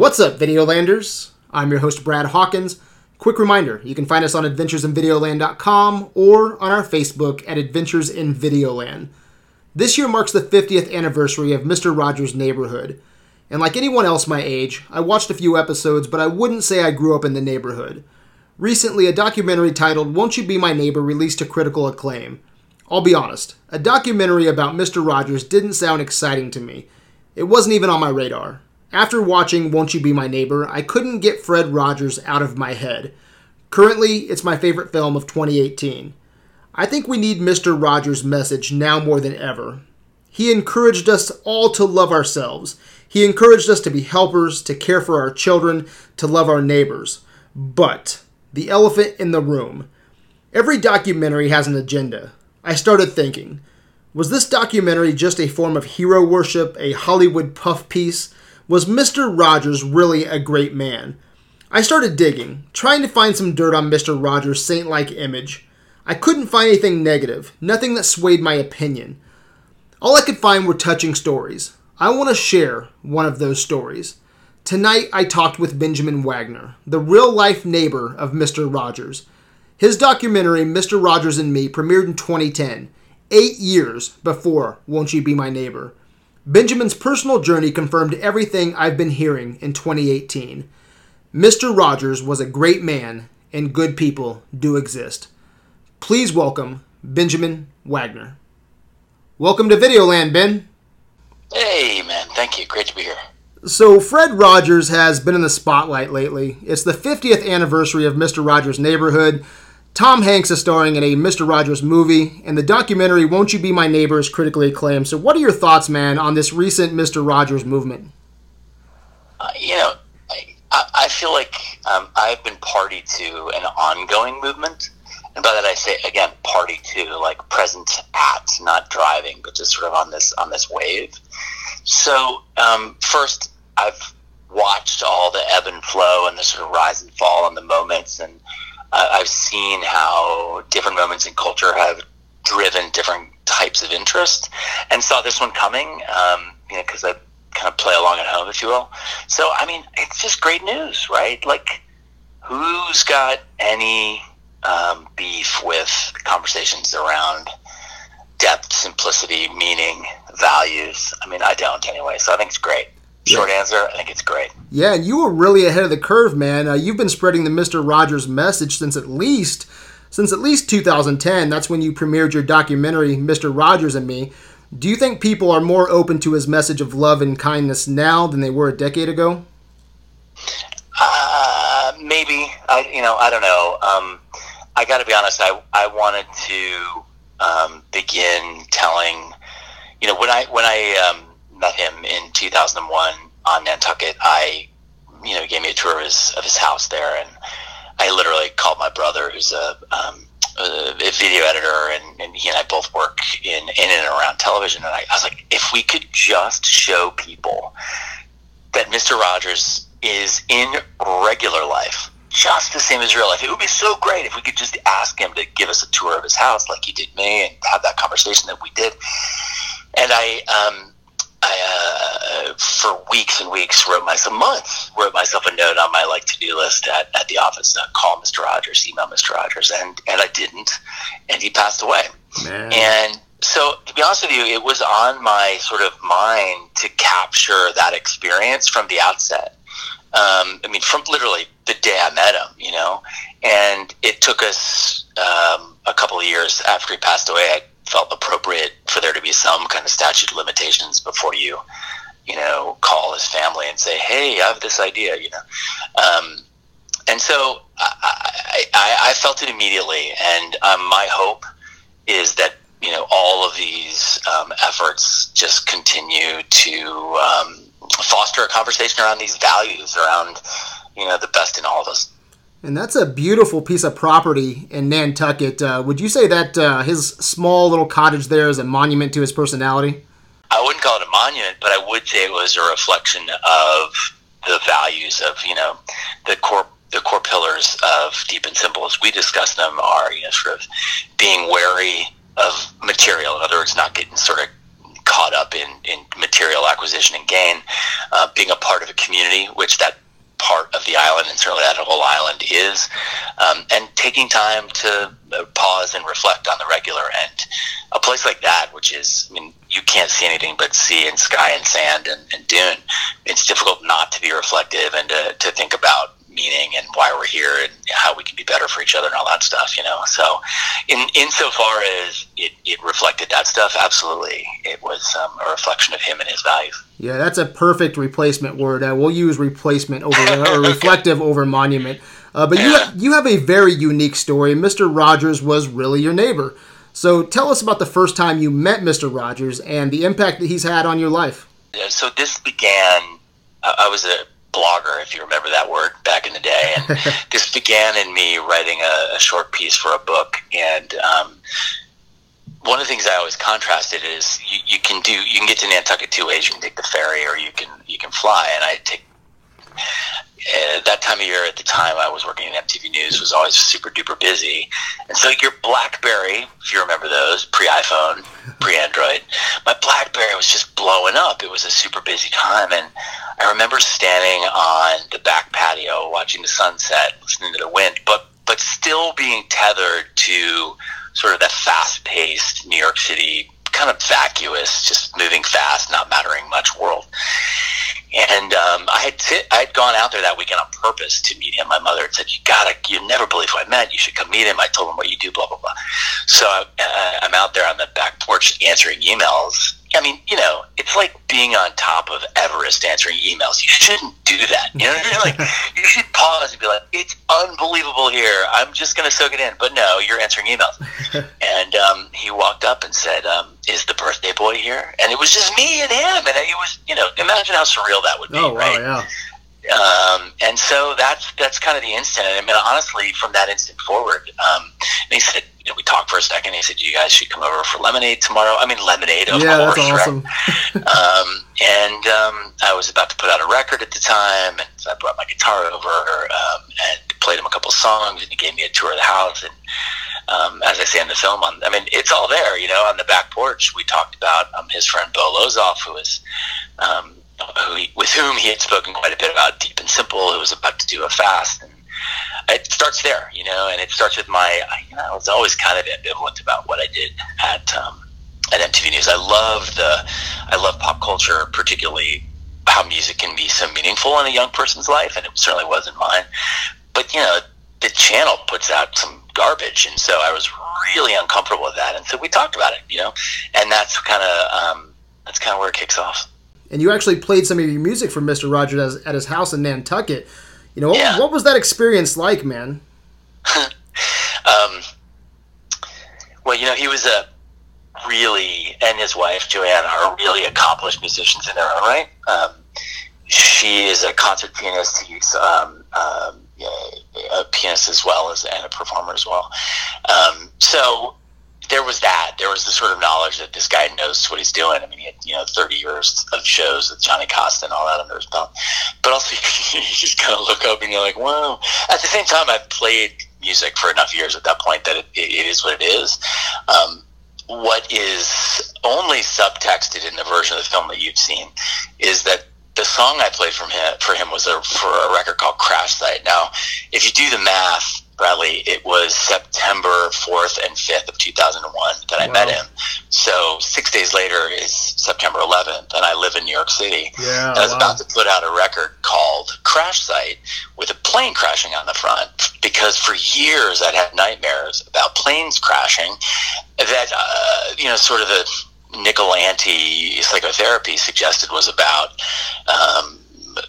What's up, Videolanders? I'm your host, Brad Hawkins. Quick reminder you can find us on adventuresinvideoland.com or on our Facebook at Adventures in Videoland. This year marks the 50th anniversary of Mr. Rogers' Neighborhood. And like anyone else my age, I watched a few episodes, but I wouldn't say I grew up in the neighborhood. Recently, a documentary titled Won't You Be My Neighbor released to critical acclaim. I'll be honest, a documentary about Mr. Rogers didn't sound exciting to me. It wasn't even on my radar. After watching Won't You Be My Neighbor, I couldn't get Fred Rogers out of my head. Currently, it's my favorite film of 2018. I think we need Mr. Rogers' message now more than ever. He encouraged us all to love ourselves. He encouraged us to be helpers, to care for our children, to love our neighbors. But, the elephant in the room. Every documentary has an agenda. I started thinking, was this documentary just a form of hero worship, a Hollywood puff piece? Was Mr. Rogers really a great man? I started digging, trying to find some dirt on Mr. Rogers' saint like image. I couldn't find anything negative, nothing that swayed my opinion. All I could find were touching stories. I want to share one of those stories. Tonight I talked with Benjamin Wagner, the real life neighbor of Mr. Rogers. His documentary, Mr. Rogers and Me, premiered in 2010, eight years before Won't You Be My Neighbor. Benjamin's personal journey confirmed everything I've been hearing in 2018. Mr. Rogers was a great man, and good people do exist. Please welcome Benjamin Wagner. Welcome to Videoland, Ben. Hey, man. Thank you. Great to be here. So, Fred Rogers has been in the spotlight lately. It's the 50th anniversary of Mr. Rogers' Neighborhood. Tom Hanks is starring in a Mr. Rogers movie, and the documentary Won't You Be My Neighbor is critically acclaimed. So, what are your thoughts, man, on this recent Mr. Rogers movement? Uh, you know, I, I feel like um, I've been party to an ongoing movement. And by that I say again, party to like present at, not driving, but just sort of on this on this wave. So um, first, I've watched all the ebb and flow and the sort of rise and fall and the moments, and I've seen how different moments in culture have driven different types of interest, and saw this one coming. Um, you know, because I kind of play along at home, if you will. So, I mean, it's just great news, right? Like, who's got any um, beef with conversations around depth, simplicity, meaning, values? I mean, I don't anyway. So I think it's great. Short yeah. answer, I think it's great. Yeah, and you were really ahead of the curve, man. Uh, you've been spreading the Mister Rogers message since at least since at least 2010. That's when you premiered your documentary, Mister Rogers and Me. Do you think people are more open to his message of love and kindness now than they were a decade ago? Uh, maybe. I you know I don't know. Um, I got to be honest. I I wanted to um, begin telling. You know when I when I um, him in 2001 on Nantucket, I you know gave me a tour of his of his house there, and I literally called my brother, who's a um, a video editor, and, and, he and I both work in in and around television. And I, I was like, if we could just show people that Mister Rogers is in regular life just the same as real life. It would be so great if we could just ask him to give us a tour of his house, like he did me, and have that conversation that we did. And I, um, I uh, for weeks and weeks wrote myself months wrote myself a note on my like to do list at, at the office. Uh, call Mr. Rogers, email Mr. Rogers, and and I didn't, and he passed away. Man. And so, to be honest with you, it was on my sort of mind to capture that experience from the outset. Um, I mean, from literally the day I met him, you know, and it took us um, a couple of years after he passed away. I felt appropriate for there to be some kind of statute of limitations before you, you know, call his family and say, "Hey, I have this idea," you know. Um, and so I, I, I, felt it immediately, and um, my hope is that you know all of these um, efforts just continue to um, foster a conversation around these values, around you know the best in all of us. And that's a beautiful piece of property in Nantucket. Uh, would you say that uh, his small little cottage there is a monument to his personality? I wouldn't call it a monument, but I would say it was a reflection of the values of you know the core the core pillars of deep and simple as we discuss them are you know sort of being wary of material. In other words, not getting sort of caught up in, in material acquisition and gain, uh, being a part of a community, which that part of the island and certainly that whole island is, um, and taking time to uh, pause and reflect on the regular. And a place like that, which is, I mean, you can't see anything but sea and sky and sand and, and dune. It's difficult not to be reflective and to, to think about meaning and why we're here and how we can be better for each other and all that stuff, you know. So, in insofar as it, it reflected that stuff, absolutely, it was um, a reflection of him and his values. Yeah, that's a perfect replacement word. Uh, we'll use replacement over or reflective over monument. Uh, but you have, you have a very unique story. Mr. Rogers was really your neighbor. So tell us about the first time you met Mr. Rogers and the impact that he's had on your life. Yeah, so this began. I was a blogger, if you remember that word back in the day. And this began in me writing a, a, short piece for a book. And um, one of the things I always contrasted is you, you, can do you can get to Nantucket two ways. You can take the ferry, or you can you can fly. And I take uh, that time of year at the time I was working at MTV News was always super duper busy. And so your BlackBerry, if you remember those, pre iPhone, pre Android, my BlackBerry was just blowing up. It was a super busy time. And I remember standing on the back patio watching the sunset, listening to the wind, but, but still being tethered to sort of that fast paced New York City, kind of vacuous, just moving fast, not mattering much world. And I I had gone out there that weekend on purpose to meet him. My mother had said, "You gotta, you never believe who I met. You should come meet him." I told him what you do, blah blah blah. So uh, I'm out there on the back porch answering emails, I mean, you know, it's like being on top of Everest answering emails. You shouldn't do that. You know what I mean? Like, you should pause and be like, it's unbelievable here. I'm just going to soak it in. But no, you're answering emails. and um, he walked up and said, um, is the birthday boy here? And it was just me and him. And it was, you know, imagine how surreal that would be, oh, right? Wow, yeah. Um, and so that's that's kind of the instant. I mean, honestly, from that instant forward, um, and he said, you know, we talked for a second. He said, "You guys should come over for lemonade tomorrow." I mean, lemonade, of yeah, course. that's awesome. Right? um, and um, I was about to put out a record at the time, and so I brought my guitar over um, and played him a couple songs, and he gave me a tour of the house. And um, as I say in the film, on, I mean, it's all there. You know, on the back porch, we talked about um, his friend Bo Lozoff, who was um, who he, with whom he had spoken quite a bit about Deep and Simple, who was about to do a fast. And it starts there, you know, and it starts with my, you know, I was always kind of ambivalent about what I did at, um, at MTV News. I love the, I love pop culture, particularly how music can be so meaningful in a young person's life, and it certainly was in mine. But, you know, the channel puts out some garbage, and so I was really uncomfortable with that. And so we talked about it, you know, and that's kind of, um, that's kind of where it kicks off and you actually played some of your music for Mr. Rogers at his house in Nantucket. You know, what, yeah. what was that experience like, man? um, well, you know, he was a really, and his wife Joanne are really accomplished musicians in their own right. Um, she is a concert pianist. He's um, um, a pianist as well as and a performer as well. Um, so there was that. There was the sort of knowledge that this guy knows what he's doing. I mean, he had you know thirty years of shows with Johnny Costa and all that under his belt. But also, you just kind of look up and you're like, wow. At the same time, I've played music for enough years at that point that it, it is what it is. Um, what is only subtexted in the version of the film that you've seen is that the song I played from him for him was a, for a record called Crash Site. Now, if you do the math, Bradley, it was September 4th and 5th of 2001 that I wow. met him. So six days later is September 11th, and I live in New York City. Yeah, I was wow. about to put out a record called Crash Site with a plane crashing on the front because for years I'd had nightmares about planes crashing that, uh, you know, sort of the nickel anti psychotherapy suggested was about. Um,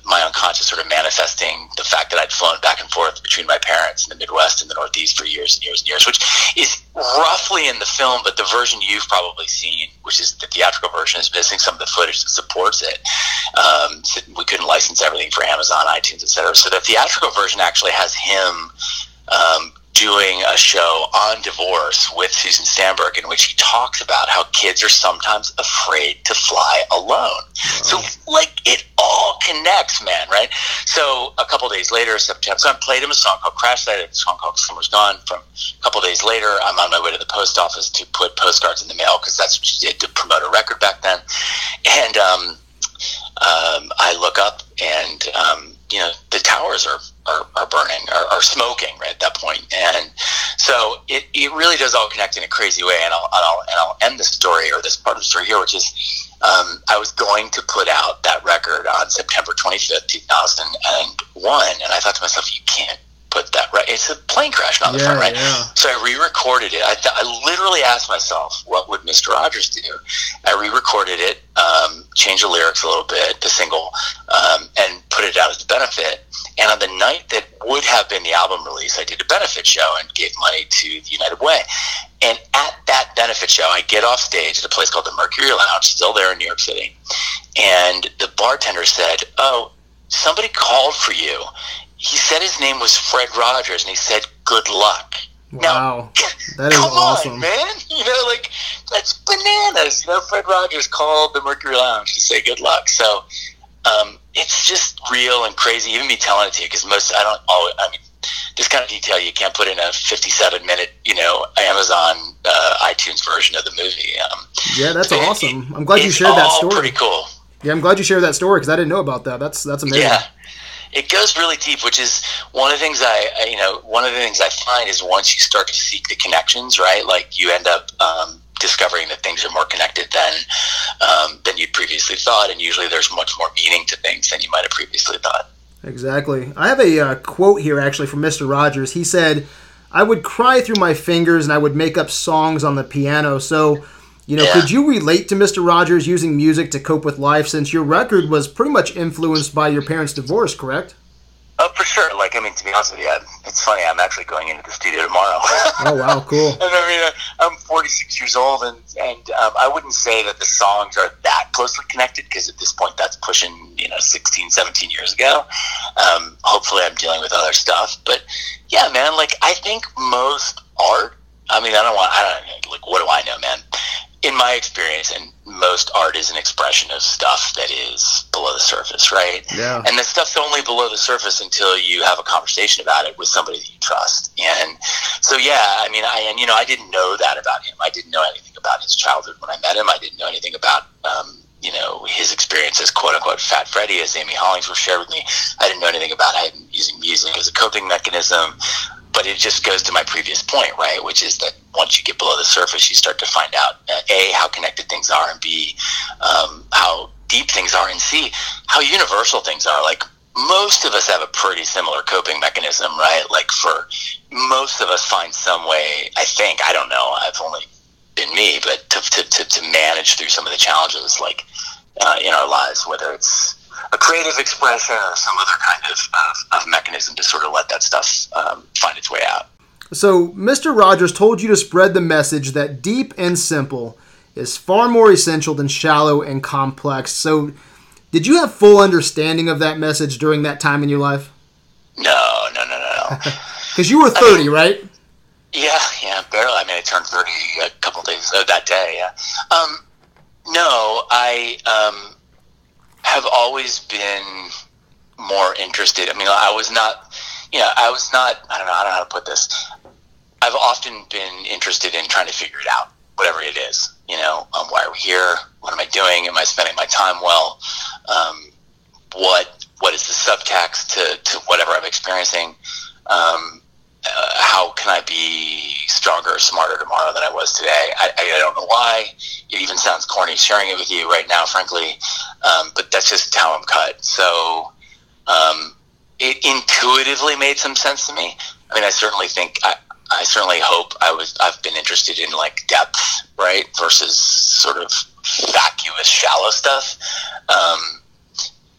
my unconscious sort of manifesting the fact that I'd flown back and forth between my parents in the Midwest and the Northeast for years and years and years, which is roughly in the film, but the version you've probably seen, which is the theatrical version, is missing some of the footage that supports it. Um, so we couldn't license everything for Amazon, iTunes, etc. So the theatrical version actually has him um, doing a show on divorce with Susan Stamberg in which he talks about how kids are sometimes afraid to fly alone. So like it connects, man, right? So a couple days later, September, so I played him a song called Crash Site, a song called Summer's Gone. From a couple days later, I'm on my way to the post office to put postcards in the mail because that's what you did to promote a record back then. And um, um, I look up and um, you know the towers are are, are burning are, are, smoking right at that point. And so it, it really does all connect in a crazy way. And I'll, I'll and I'll end the story or this part of the story here which is um, I was going to put out that record on September 25th 2001 and I thought to myself you can't put that right. It's a plane crash, not the yeah, front, right? Yeah. So I re-recorded it. I, th- I literally asked myself, what would Mr. Rogers do? I re-recorded it, um, changed the lyrics a little bit, the single, um, and put it out as a benefit. And on the night that would have been the album release, I did a benefit show and gave money to the United Way. And at that benefit show, I get off stage at a place called the Mercury Lounge, still there in New York City. And the bartender said, "Oh, somebody called for you he said his name was Fred Rogers, and he said, "Good luck." Wow, now, that is come awesome, on, man! You know, like that's bananas. You know, Fred Rogers called the Mercury Lounge to say good luck. So um, it's just real and crazy. Even me telling it to you, because most I don't always. I mean, this kind of detail you can't put in a 57 minute, you know, Amazon uh, iTunes version of the movie. Um, yeah, that's awesome. It, I'm glad you shared that story. Pretty cool. Yeah, I'm glad you shared that story because I didn't know about that. That's that's amazing. Yeah it goes really deep, which is one of the things I, you know, one of the things I find is once you start to seek the connections, right? Like you end up um, discovering that things are more connected than um, than you'd previously thought, and usually there's much more meaning to things than you might have previously thought. Exactly. I have a uh, quote here actually from Mr. Rogers. He said, "I would cry through my fingers and I would make up songs on the piano." So. You know, yeah. could you relate to Mr. Rogers using music to cope with life since your record was pretty much influenced by your parents' divorce, correct? Oh, for sure. Like, I mean, to be honest with you, it's funny. I'm actually going into the studio tomorrow. oh, wow, cool. and I mean, I'm 46 years old, and and um, I wouldn't say that the songs are that closely connected because at this point, that's pushing you know 16, 17 years ago. Um, hopefully, I'm dealing with other stuff, but yeah, man. Like, I think most art. I mean, I don't want. I don't like. What do I know, man? In my experience, and most art is an expression of stuff that is below the surface, right? Yeah. And the stuff's only below the surface until you have a conversation about it with somebody that you trust. And so, yeah, I mean, I and you know, I didn't know that about him. I didn't know anything about his childhood when I met him. I didn't know anything about. Um, you know his experience as quote unquote fat Freddy, as Amy Hollingsworth shared with me. I didn't know anything about him using music as a coping mechanism but it just goes to my previous point, right? Which is that once you get below the surface, you start to find out uh, a how connected things are, and b um, how deep things are, and c how universal things are. Like most of us have a pretty similar coping mechanism, right? Like for most of us, find some way. I think I don't know. I've only been me, but to to, to, to manage through some of the challenges, like uh, in our lives, whether it's creative expression or some other kind of, of, of mechanism to sort of let that stuff um, find its way out. So, Mr. Rogers told you to spread the message that deep and simple is far more essential than shallow and complex. So, did you have full understanding of that message during that time in your life? No, no, no, no, Because you were 30, I mean, right? Yeah, yeah, barely. I mean, I turned 30 a couple days uh, that day, yeah. Um, no, I. Um, have always been more interested. I mean, I was not, you know, I was not, I don't know, I don't know how to put this. I've often been interested in trying to figure it out, whatever it is. You know, um, why are we here? What am I doing? Am I spending my time well? Um, what What is the subtext to, to whatever I'm experiencing? Um, uh, how can I be stronger, smarter tomorrow than I was today? I, I, I, don't know why. It even sounds corny sharing it with you right now, frankly, um, but that's just how I'm cut. So um, it intuitively made some sense to me. I mean, I certainly think I, I certainly hope I was I've been interested in like depth, right, versus sort of vacuous, shallow stuff. Um,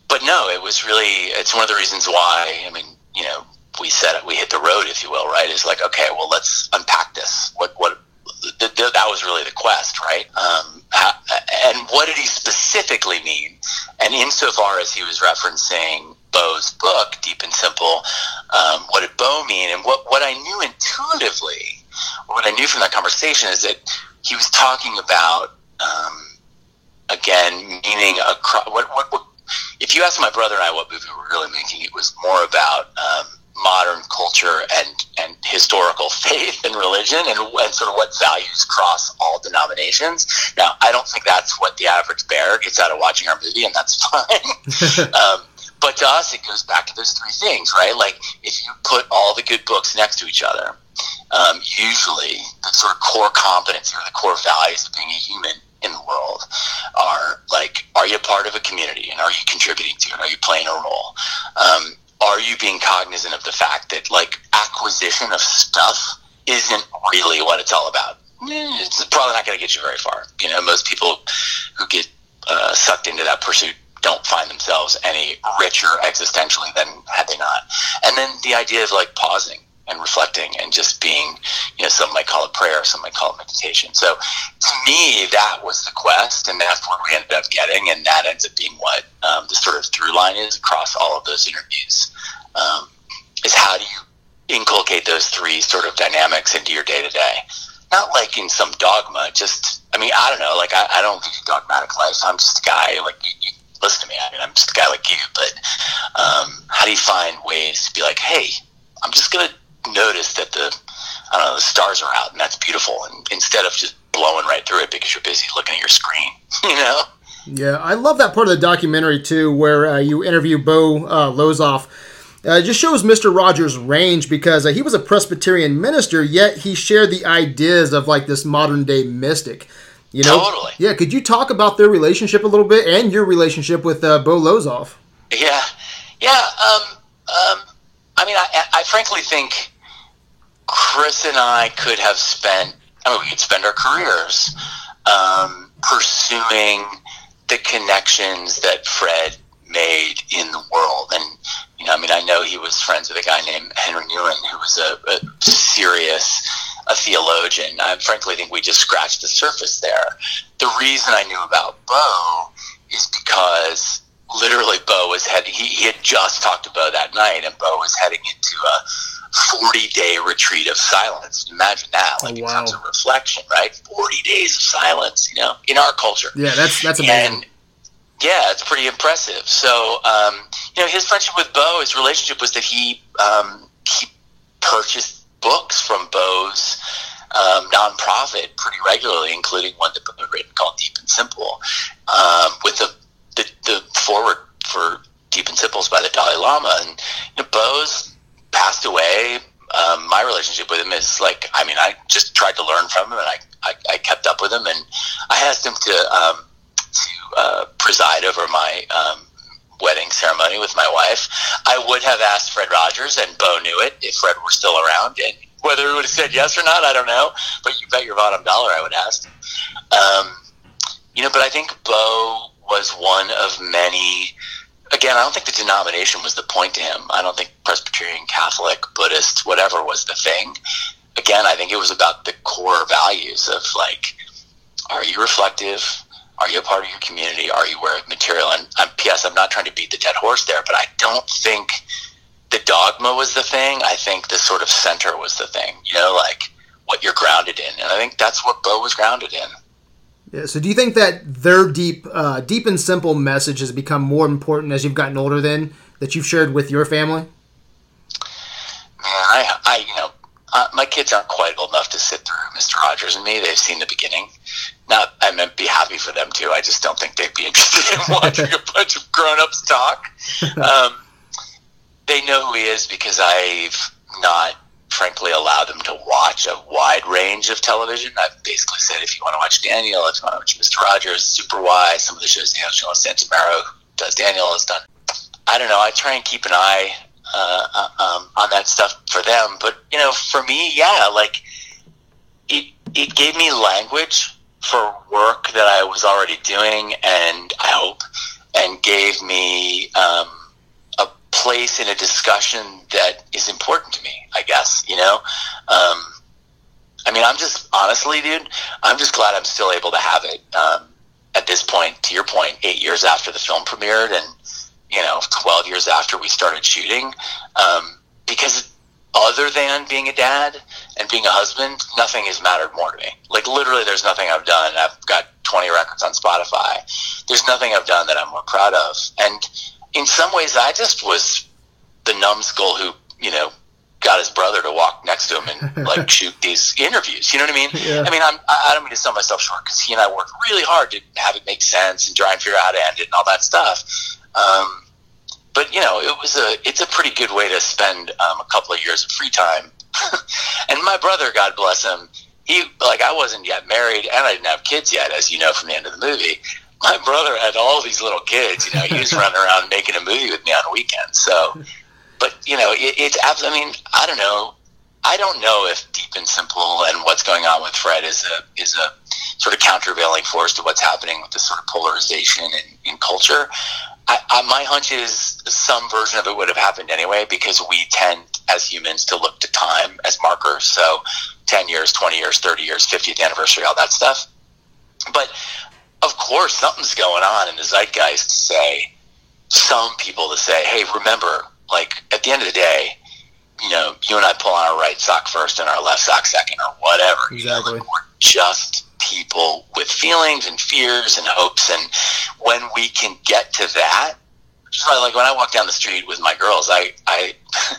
but no, it was really it's one of the reasons why. I mean, you know, we it, we hit the road, if you will, right? Is like, okay, well, let's unpack this. What, what, th- th- that was really the quest, right? Um, how, and what did he specifically mean? And insofar as he was referencing Bo's book, Deep and Simple, um, what did Bo mean? And what, what I knew intuitively, what I knew from that conversation is that he was talking about, um, again, meaning a, what, what, what, if you ask my brother and I what movie we're really making, it was more about um, modern culture and, and historical faith and religion and, and, sort of what values cross all denominations. Now, I don't think that's what the average bear gets out of watching our movie, and that's fine. um, but to us, it goes back to those three things, right? Like if you put all the good books next to each other, um, usually the sort of core competency or the core values of being a human in the world are like, are you part of a community and are you contributing to it? Are you playing a role? Um, are you being cognizant of the fact that like acquisition of stuff isn't really what it's all about? It's probably not going to get you very far. You know, most people who get uh, sucked into that pursuit don't find themselves any richer existentially than had they not. And then the idea of like pausing and reflecting and just being, you know, some might call it prayer, some might call it meditation. So to me, that was the quest, and that's what we ended up getting, and that ends up being what um, the sort of through line is across all of those interviews. Um, is how do you inculcate those three sort of dynamics into your day to day? Not like in some dogma, just I mean, I don't know, like I, I don't lead a dogmatic life. I'm just a guy like you, you listen to me. I mean, I'm just a guy like you, but um, how do you find ways to be like, hey, I'm just gonna notice that the I don't know the stars are out and that's beautiful, and instead of just blowing right through it because you're busy looking at your screen, you know. Yeah, I love that part of the documentary too, where uh, you interview Bo uh, Lozoff. Uh, it just shows Mr. Rogers' range because uh, he was a Presbyterian minister, yet he shared the ideas of like this modern day mystic. You know, totally. Yeah, could you talk about their relationship a little bit and your relationship with uh, Bo Lozoff? Yeah, yeah. Um, um, I mean, I, I frankly think Chris and I could have spent, I mean, we could spend our careers um, pursuing the connections that Fred made in the world. And, you know, I mean, I know he was friends with a guy named Henry Nouwen, who was a, a serious a theologian. I frankly think we just scratched the surface there. The reason I knew about Bo is because literally Bo was head. He, he had just talked to Bo that night, and Bo was heading into a 40 day retreat of silence. Imagine that, like oh, wow. in terms of reflection, right? 40 days of silence, you know, in our culture. Yeah, that's that's amazing. And, yeah, it's pretty impressive. So, um, you know, his friendship with Bo, his relationship was that he um, he purchased books from Bo's um, nonprofit pretty regularly, including one that Bo had written called Deep and Simple, um, with the, the the foreword for Deep and Simples by the Dalai Lama. And you know, Bo's passed away, um, my relationship with him is like, I mean, I just tried to learn from him and I, I, I kept up with him and I asked him to, um, to uh, preside over my um, wedding ceremony with my wife. I would have asked Fred Rogers and Bo knew it if Fred were still around and whether he would have said yes or not, I don't know, but you bet your bottom dollar I would ask. Um, you know, but I think Bo was one of many again, I don't think the denomination was the point to him. I don't think Presbyterian, Catholic, Buddhist, whatever was the thing. Again, I think it was about the core values of like, are you reflective? Are you a part of your community? Are you aware of material? And um, P.S. I'm not trying to beat the dead horse there, but I don't think the dogma was the thing. I think the sort of center was the thing. You know, like what you're grounded in, and I think that's what Bo was grounded in. Yeah, so do you think that their deep, uh, deep and simple message has become more important as you've gotten older? Then that you've shared with your family. Man, I, I you know, uh, my kids aren't quite old enough to sit through Mister Rogers and me. They've seen the beginning. Not, I mean, be happy for them too. I just don't think they'd be interested in watching a bunch of grown-ups talk. Um, they know who he is because I've not frankly allowed them to watch a wide range of television. I've basically said if you want to watch Daniel, if you want to watch Mr. Rogers, Super Why, some of the shows Daniel Santomero does Daniel has done. I don't know. I try and keep an eye uh, uh, um, on that stuff for them. But you know, for me, yeah, like it it gave me language for work that I was already doing, and I hope, and gave me. Um, a place in a discussion that is important to me, I guess, you know? Um, I mean, I'm just, honestly, dude, I'm just glad I'm still able to have it um, at this point, to your point, eight years after the film premiered and, you know, 12 years after we started shooting. Um, because other than being a dad and being a husband, nothing has mattered more to me. Like, literally, there's nothing I've done. I've got 20 records on Spotify. There's nothing I've done that I'm more proud of. And, in some ways, I just was the numbskull who, you know, got his brother to walk next to him and like shoot these interviews. You know what I mean? Yeah. I mean, I'm, I don't mean to sell myself short because he and I worked really hard to have it make sense and try and figure out how to end it and all that stuff. Um, but you know, it was a it's a pretty good way to spend um, a couple of years of free time. and my brother, God bless him, he like I wasn't yet married and I didn't have kids yet, as you know from the end of the movie. My brother had all these little kids. You know, he was running around making a movie with me on weekends. So, but you know, it, it's. I mean, I don't know. I don't know if Deep and Simple and what's going on with Fred is a is a sort of countervailing force to what's happening with this sort of polarization in, in culture. I, I, my hunch is some version of it would have happened anyway because we tend as humans to look to time as markers. So 10 years, 20 years, 30 years, 50th anniversary, all that stuff. But of course, something's going on in the zeitgeist to say, some people to say, hey, remember, like at the end of the day, you know, you and I pull on our right sock first and our left sock second or whatever. Exactly. You know, like we're just people with feelings and fears and hopes. And when we can get to that, just like when I walk down the street with my girls, I, I,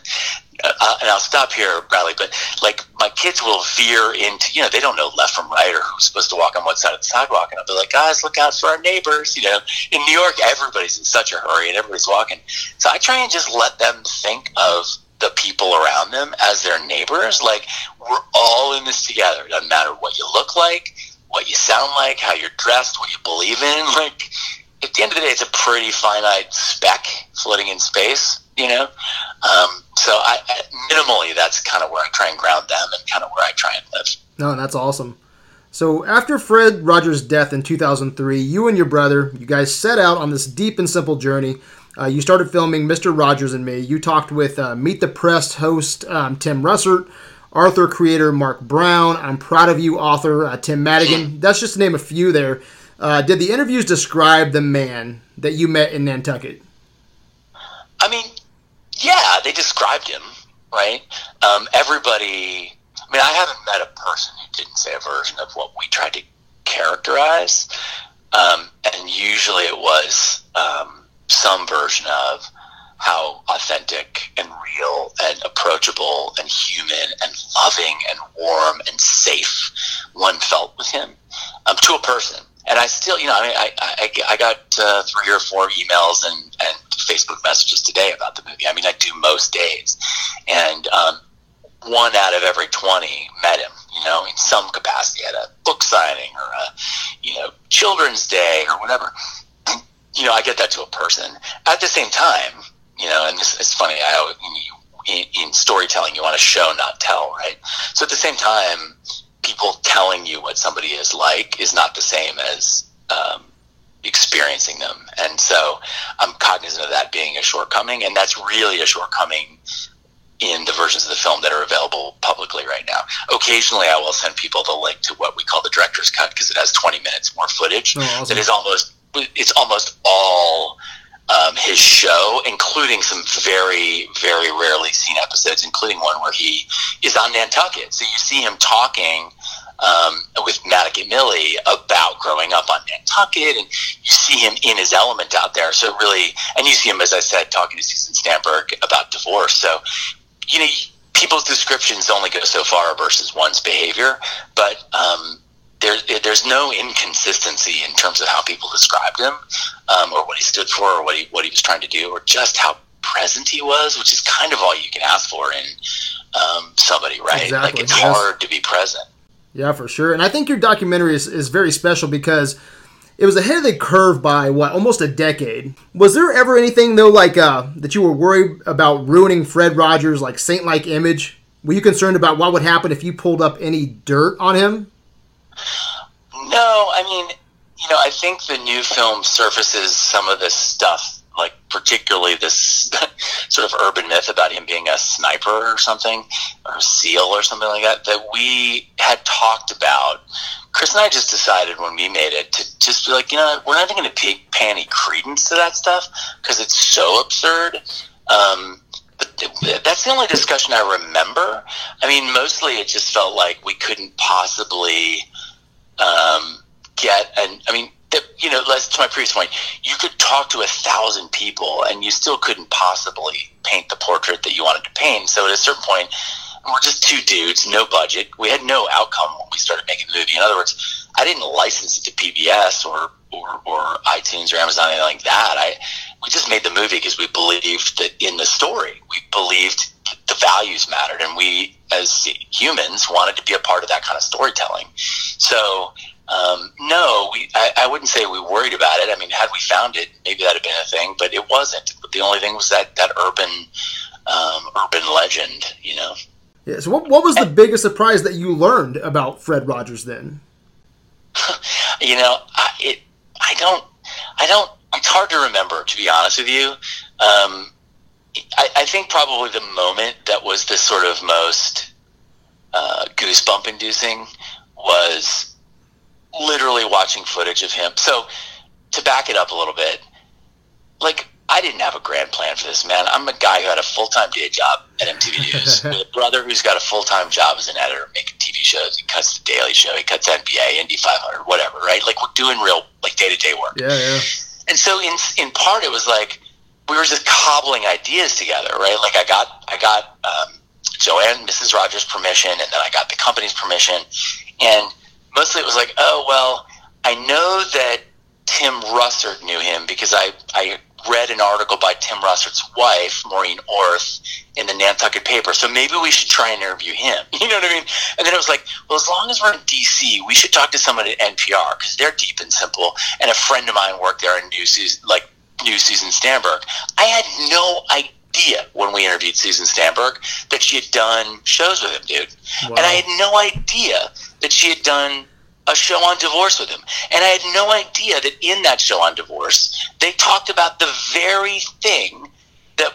uh, and I'll stop here, Bradley, but like my kids will veer into, you know, they don't know left from right or who's supposed to walk on what side of the sidewalk. And I'll be like, guys, look out for our neighbors. You know, in New York, everybody's in such a hurry and everybody's walking. So I try and just let them think of the people around them as their neighbors. Like we're all in this together. It doesn't matter what you look like, what you sound like, how you're dressed, what you believe in. Like at the end of the day, it's a pretty finite speck floating in space. You know, um, so I, minimally that's kind of where I try and ground them and kind of where I try and live. No, that's awesome. So after Fred Rogers' death in 2003, you and your brother, you guys set out on this deep and simple journey uh, you started filming Mr. Rogers and Me. You talked with uh, Meet the Press host um, Tim Russert, Arthur creator Marc Brown. I'm proud of you, author uh, Tim Madigan. That's just to name a few there. Uh, did the interviews describe the man that you met in Nantucket? I mean, yeah, they described him, right? Um, everybody, I mean, I haven't met a person who didn't say a version of what we tried to characterize. Um, and usually it was. Um, some version of how authentic and real and approachable and human and loving and warm and safe one felt with him um, to a person. And I still, you know, I mean, I, I, I got uh, three or four emails and, and Facebook messages today about the movie. I mean, I do most days. And um, one out of every 20 met him, you know, in some capacity at a book signing or a, you know, children's day or whatever you know, I get that to a person. At the same time, you know, and this is funny. I always, in, in storytelling, you want to show, not tell, right? So at the same time, people telling you what somebody is like is not the same as um, experiencing them. And so I'm cognizant of that being a shortcoming, and that's really a shortcoming in the versions of the film that are available publicly right now. Occasionally, I will send people the link to what we call the director's cut because it has 20 minutes more footage oh, awesome. that is almost it's almost all um, his show, including some very, very rarely seen episodes, including one where he is on Nantucket. So you see him talking um, with Madigan Millie about growing up on Nantucket, and you see him in his element out there. So really, and you see him, as I said, talking to Susan Stamberg about divorce. So, you know, people's descriptions only go so far versus one's behavior, but um, there, there's no inconsistency in terms of how people described him, um, or what he stood for, or what he what he was trying to do, or just how present he was, which is kind of all you can ask for in um, somebody, right? Exactly. Like it's yes. hard to be present. Yeah, for sure. And I think your documentary is, is very special because it was ahead of the curve by what almost a decade. Was there ever anything though like uh, that you were worried about ruining Fred Rogers' like saint-like image? Were you concerned about what would happen if you pulled up any dirt on him? No, I mean, you know, I think the new film surfaces some of this stuff, like particularly this sort of urban myth about him being a sniper or something, or a SEAL or something like that, that we had talked about. Chris and I just decided when we made it to just be like, you know, we're not going to pay, pay any credence to that stuff because it's so absurd. Um, that's the only discussion I remember. I mean, mostly it just felt like we couldn't possibly um, get, and I mean, you know, to my previous point, you could talk to a thousand people and you still couldn't possibly paint the portrait that you wanted to paint. So at a certain point, we're just two dudes, no budget. We had no outcome when we started making the movie. In other words, I didn't license it to PBS or or, or iTunes or Amazon, anything like that. I we just made the movie because we believed that in the story, we believed the values mattered, and we as humans wanted to be a part of that kind of storytelling. So. Um, no, we, I, I wouldn't say we worried about it. I mean, had we found it, maybe that'd have been a thing, but it wasn't. The only thing was that, that urban, um, urban legend, you know? Yeah. So, what, what was the biggest surprise that you learned about Fred Rogers then? you know, I, it, I don't, I don't. It's hard to remember, to be honest with you. Um, I, I, think probably the moment that was the sort of most uh, goosebump inducing was literally watching footage of him. So, to back it up a little bit, like I didn't have a grand plan for this, man. I'm a guy who had a full time day job at MTV News with a brother who's got a full time job as an editor making TV shows. He cuts the Daily Show, he cuts NBA, Indy 500, whatever, right? Like we're doing real, like day to day work. Yeah, yeah. And so in in part, it was like we were just cobbling ideas together, right? Like I got I got um, Joanne, Mrs. Rogers' permission, and then I got the company's permission, and mostly it was like, oh well, I know that Tim Russert knew him because I I read an article by Tim Russert's wife, Maureen Orth, in the Nantucket paper. So maybe we should try and interview him. You know what I mean? And then it was like, well, as long as we're in D.C., we should talk to someone at NPR because they're deep and simple. And a friend of mine worked there in New Susan, like New Susan Stamberg. I had no idea when we interviewed Susan Stamberg that she had done shows with him, dude. Wow. And I had no idea that she had done a show on divorce with him. And I had no idea that in that show on divorce, they talked about the very thing that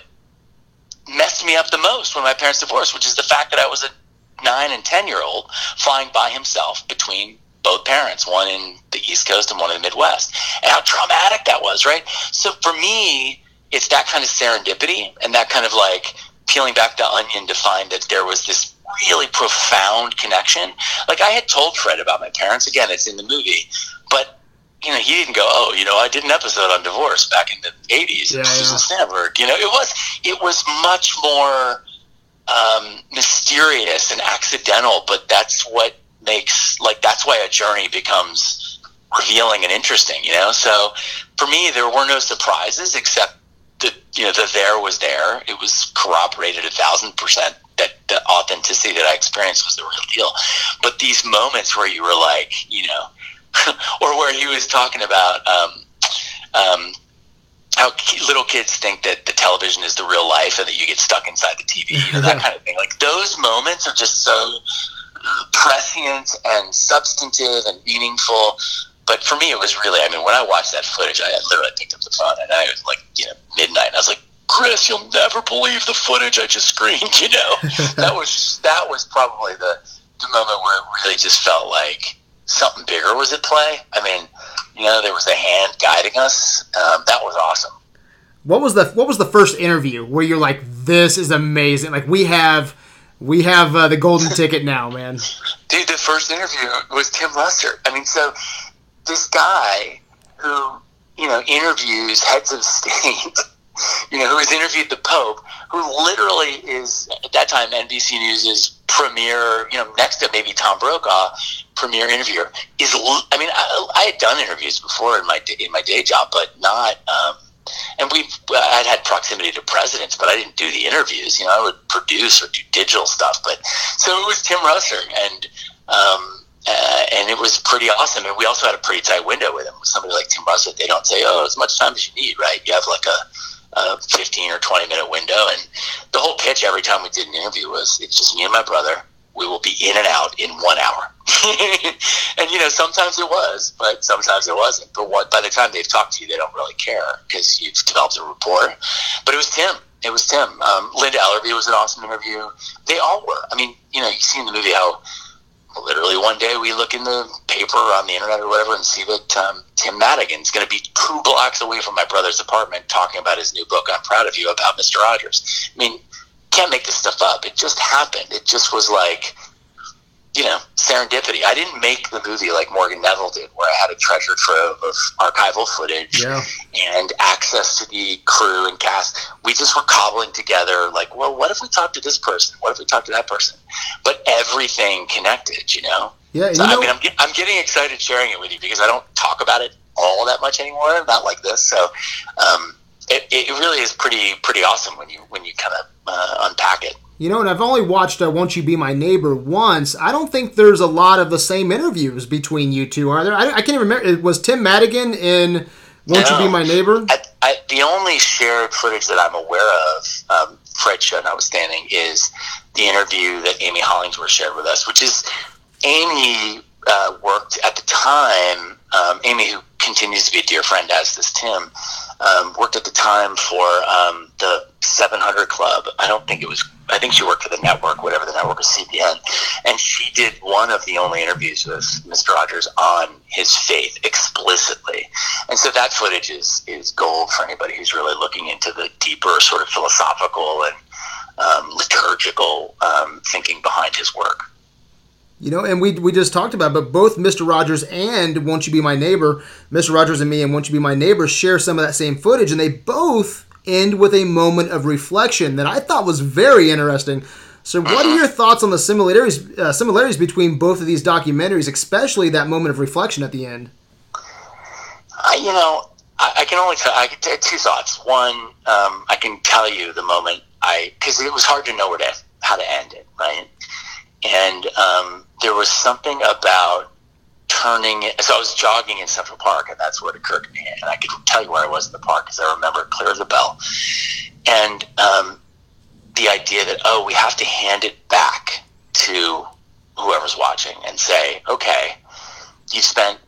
messed me up the most when my parents divorced, which is the fact that I was a nine and 10 year old flying by himself between both parents, one in the East Coast and one in the Midwest, and how traumatic that was, right? So for me, it's that kind of serendipity and that kind of like peeling back the onion to find that there was this really profound connection. Like I had told Fred about my parents. Again, it's in the movie, but you know, he didn't go, "Oh, you know, I did an episode on divorce back in the '80s." Yeah, Susan yeah. You know, it was it was much more um, mysterious and accidental, but that's what makes like that's why a journey becomes revealing and interesting. You know, so for me, there were no surprises except that you know the there was there. It was corroborated a thousand percent that the authenticity that I experienced was the real deal. But these moments where you were like, you know, or where he was talking about um, um, how little kids think that the television is the real life and that you get stuck inside the TV, you know, that kind of thing. Like those moments are just so prescient and substantive and meaningful. But for me, it was really, I mean, when I watched that footage, I literally picked up the phone and I was like, you know, midnight. And I was like, Chris, you'll never believe the footage I just screened. You know, that was that was probably the the moment where it really just felt like something bigger was at play. I mean, you know, there was a hand guiding us. Um, that was awesome. What was the What was the first interview where you're like, "This is amazing"? Like we have we have uh, the golden ticket now, man. Dude, the first interview was Tim Russert. I mean, so this guy who you know interviews heads of state you know, who has interviewed the Pope, who literally is at that time NBC News's premier, you know, next to maybe Tom Brokaw, premier interviewer. Is I mean, I, I had done interviews before in my in my day job, but not. Um, and we've I'd had proximity to presidents, but I didn't do the interviews. You know, I would produce or do digital stuff. But so it was Tim Russert, and um, uh, and it was pretty awesome. And we also had a pretty tight window with him. With somebody like Tim Russert, they don't say, "Oh, as much time as you need," right? You have like a a 15 or 20 minute window. And the whole pitch every time we did an interview was it's just me and my brother. We will be in and out in one hour. and, you know, sometimes it was, but sometimes it wasn't. But what, by the time they've talked to you, they don't really care because you've developed a rapport. But it was Tim. It was Tim. Um, Linda Ellerbee was an awesome interview. They all were. I mean, you know, you see in the movie how literally one day we look in the paper on the internet or whatever and see that um, Tim Madigan's going to be two blocks away from my brother's apartment talking about his new book, I'm Proud of You, about Mr. Rogers. I mean, can't make this stuff up. It just happened. It just was like, you know, serendipity. I didn't make the movie like Morgan Neville did, where I had a treasure trove of archival footage yeah. and access to the crew and cast. We just were cobbling together, like, well, what if we talk to this person? What if we talk to that person? But everything connected, you know. Yeah, so, I mean, I'm, I'm getting excited sharing it with you because I don't talk about it all that much anymore. Not like this. So, um, it, it really is pretty pretty awesome when you when you kind of uh, unpack it. You know, and I've only watched uh, "Won't You Be My Neighbor" once. I don't think there's a lot of the same interviews between you two, are there? I, I can't even remember. Was Tim Madigan in "Won't no. You Be My Neighbor"? I, I, the only shared footage that I'm aware of, um, Fred Show notwithstanding, is the interview that Amy Hollingsworth shared with us, which is Amy uh, worked at the time. Um, Amy, who continues to be a dear friend, as does Tim, um, worked at the time for um, the 700 Club. I don't think it was. I think she worked for the network, whatever the network was, CBN, and she did one of the only interviews with Mr. Rogers on his faith explicitly, and so that footage is is gold for anybody who's really looking into the deeper sort of philosophical and um, liturgical um, thinking behind his work. You know, and we, we just talked about, it, but both Mr. Rogers and Won't You Be My Neighbor, Mr. Rogers and me and Won't You Be My Neighbor share some of that same footage, and they both end with a moment of reflection that I thought was very interesting. So, what are your thoughts on the similarities uh, similarities between both of these documentaries, especially that moment of reflection at the end? I, you know, I, I can only tell I can two thoughts. One, um, I can tell you the moment I because it was hard to know where to how to end it, right? And um, there was something about turning. So I was jogging in Central Park, and that's what occurred to me. And I could tell you where I was in the park because I remember it clear as a bell. And um, the idea that oh, we have to hand it back to whoever's watching and say, okay, you spent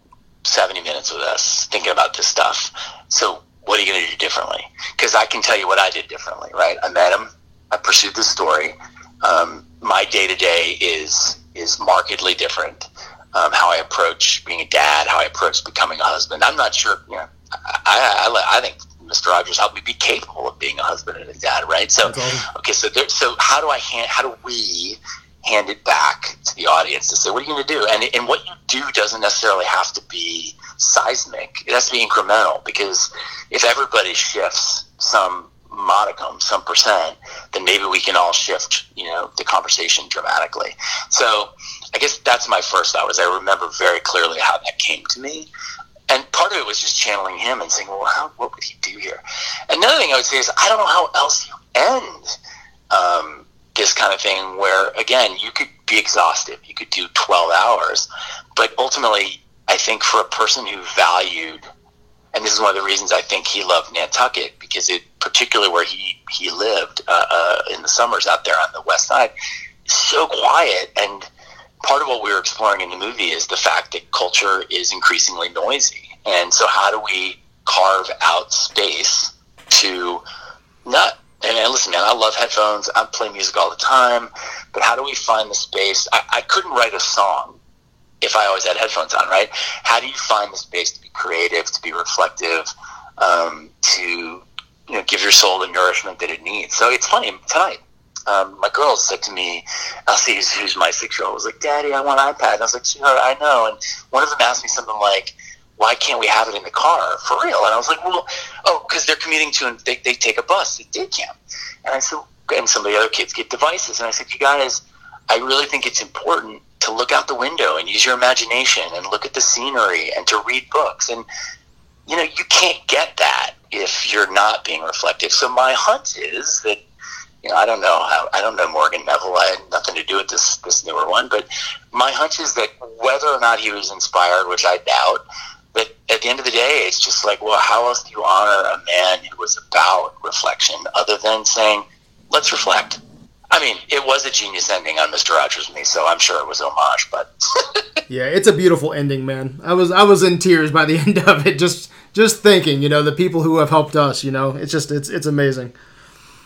70 minutes with us thinking about this stuff. So what are you going to do differently? Because I can tell you what I did differently, right? I met him. I pursued the story. Um, my day to day is is markedly different. Um, how I approach being a dad, how I approach becoming a husband. I'm not sure. You know, I, I, I think Mr. Rogers helped me be capable of being a husband and a dad, right? So, okay, so there, so how do I hand, how do we hand it back to the audience to say, what are you going to do? And and what you do doesn't necessarily have to be seismic. It has to be incremental because if everybody shifts some modicum, some percent, then maybe we can all shift, you know, the conversation dramatically. So I guess that's my first thought was I remember very clearly how that came to me. And part of it was just channeling him and saying, well, how, what would he do here? Another thing I would say is I don't know how else you end um, this kind of thing where, again, you could be exhausted. You could do 12 hours. But ultimately, I think for a person who valued – and this is one of the reasons I think he loved Nantucket because it, particularly where he he lived uh, uh, in the summers out there on the west side, so quiet. And part of what we were exploring in the movie is the fact that culture is increasingly noisy, and so how do we carve out space to not and listen, man, I love headphones. I play music all the time, but how do we find the space? I, I couldn't write a song if I always had headphones on, right? How do you find the space to be creative, to be reflective, um, to you know give your soul the nourishment that it needs? So it's funny tonight. Um, my girl said to me, Elsie, who's, who's my six-year-old, was like, "Daddy, I want an iPad." And I was like, "Sweetheart, I know." And one of them asked me something like, "Why can't we have it in the car for real?" And I was like, "Well, oh, because they're commuting to and they, they take a bus to day camp." And I said, and some of the other kids get devices, and I said, "You guys, I really think it's important to look out the window and use your imagination and look at the scenery and to read books. And, you know, you can't get that if you're not being reflective. So my hunch is that, you know, I don't know how, I don't know Morgan Neville. I had nothing to do with this, this newer one, but my hunch is that whether or not he was inspired, which I doubt, but at the end of the day, it's just like, well, how else do you honor a man who was about reflection other than saying, let's reflect? I mean, it was a genius ending on Mister Rogers and me, so I'm sure it was homage. But yeah, it's a beautiful ending, man. I was I was in tears by the end of it, just just thinking, you know, the people who have helped us. You know, it's just it's it's amazing.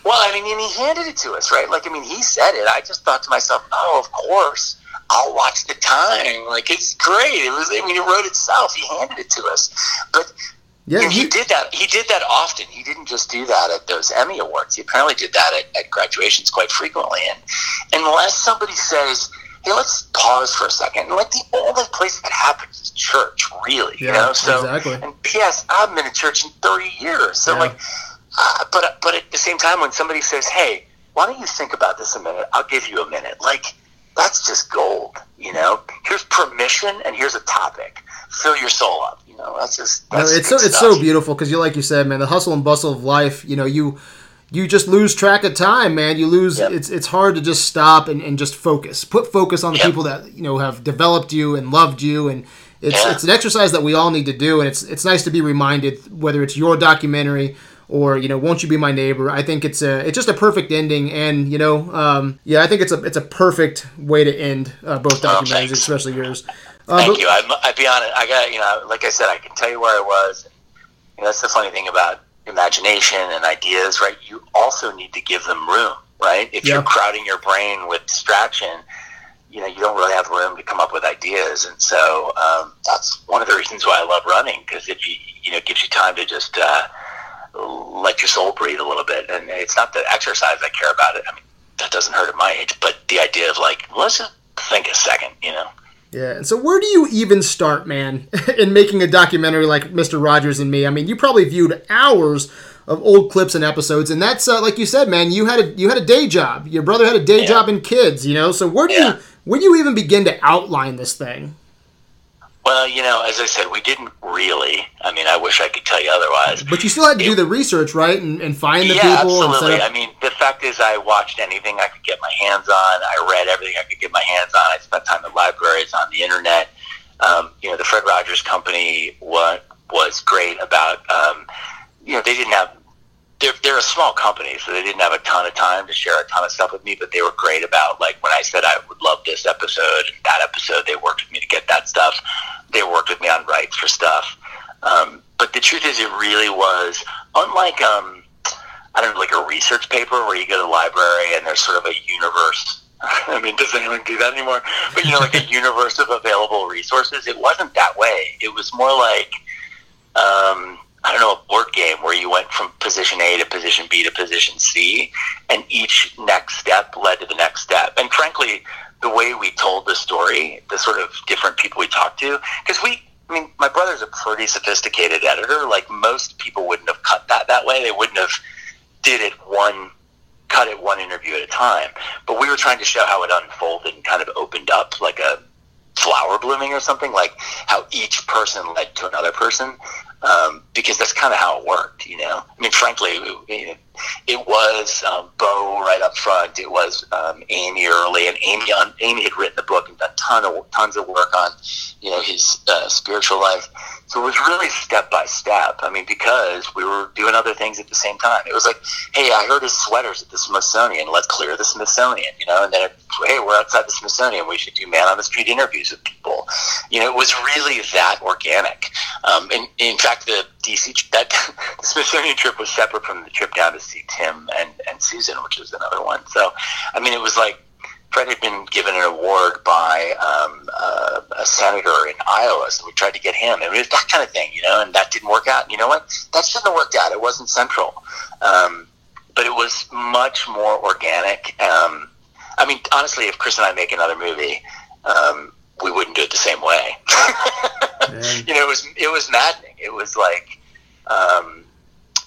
Well, I mean, and he handed it to us, right? Like, I mean, he said it. I just thought to myself, oh, of course, I'll watch the time. Like, it's great. It was. I mean, it wrote itself. He handed it to us, but yeah, he, he, did that. He did that often. He didn't just do that at those Emmy awards. He apparently did that at, at graduations quite frequently. And unless somebody says, "Hey, let's pause for a second. and like the only place that happens is church, really. Yeah, you know. So, exactly. and P.S. I haven't been in church in thirty years. So, yeah. like, uh, but but at the same time, when somebody says, "Hey, why don't you think about this a minute? I'll give you a minute," like that's just gold. You know, here's permission and here's a topic fill your soul up. You know, that's just that's no, it's so it's so beautiful because you like you said, man, the hustle and bustle of life. You know, you you just lose track of time, man. You lose. Yep. It's it's hard to just stop and, and just focus. Put focus on the Yep. people that you know have developed you and loved you, and it's Yeah. it's an exercise that we all need to do. And it's it's nice to be reminded whether it's your documentary or you know won't you be my neighbor i think it's a it's just a perfect ending and you know um, yeah i think it's a it's a perfect way to end uh, both documentaries Oh, especially yours uh, Thank but- you. I, I be honest. I got you know, like I said, I can tell you where I was. You know, that's the funny thing about imagination and ideas, right? You also need to give them room, right? If Yeah. you're crowding your brain with distraction, you know, you don't really have room to come up with ideas. And so um, that's one of the reasons why I love running because if you you know, it gives you time to just uh, let your soul breathe a little bit. And it's not the exercise I care about. It. I mean, that doesn't hurt at my age, but the idea of like, let's just think a second, you know. Yeah, and so where do you even start, man, in making a documentary like Mr. Rogers and Me? I mean, you probably viewed hours of old clips and episodes, and that's uh, like you said, man. You had a you had a day job. Your brother had a day Yeah. job and kids, you know. So where do Yeah. you where do you even begin to outline this thing? Well, you know, as I said, we didn't really. I mean, I wish I could tell you otherwise. But you still had to do the research, right, and, and find the yeah, people. And absolutely. up, I mean, the fact is, I watched anything I could get my hands on. I read everything I could get my hands on. I spent time at libraries, on the internet. Um, you know, the Fred Rogers Company was was great about. Um, you know, they didn't have. They're, they're a small company, so they didn't have a ton of time to share a ton of stuff with me. But they were great about like when I said I would love this episode, and that episode, they worked with me to get that stuff. They worked with me on rights for stuff. Um, but the truth is, it really was unlike um, I don't know, like a research paper where you go to the library and there's sort of a universe. I mean, does anyone do that anymore? But you know, like a universe of available resources. It wasn't that way. It was more like, um, I don't know, a board game where you went from position A to position B to position C, and each next step led to the next step. And frankly, the way we told the story, the sort of different people we talked to, because we, I mean, my brother's a pretty sophisticated editor. Like most people wouldn't have cut that that way. They wouldn't have did it one cut it one interview at a time. But we were trying to show how it unfolded and kind of opened up like a flower blooming or something, like how each person led to another person. Um, because that's kind of how it worked, you know. I mean, frankly, it, it was um, Bo right up front. It was um, Amy early, and Amy on, Amy had written the book and done ton of tons of work on, you know, his uh, spiritual life. So it was really step by step. I mean, because we were doing other things at the same time. It was like, hey, I heard his sweaters at the Smithsonian. Let's clear the Smithsonian, you know. And then, hey, we're outside the Smithsonian. We should do man on the street interviews with people. You know, it was really that organic. Um, and in fact, the DC that the Smithsonian trip was separate from the trip down to see Tim and and Susan, which was another one. So, I mean, it was like Fred had been given an award by um, uh, a senator in Iowa, so we tried to get him. And it was that kind of thing, you know, and that didn't work out. And you know what? That shouldn't have worked out. It wasn't central. Um, but it was much more organic. Um, I mean, honestly, if Chris and I make another movie, um, we wouldn't do it the same way. you know, it was it was maddening. It was like, um,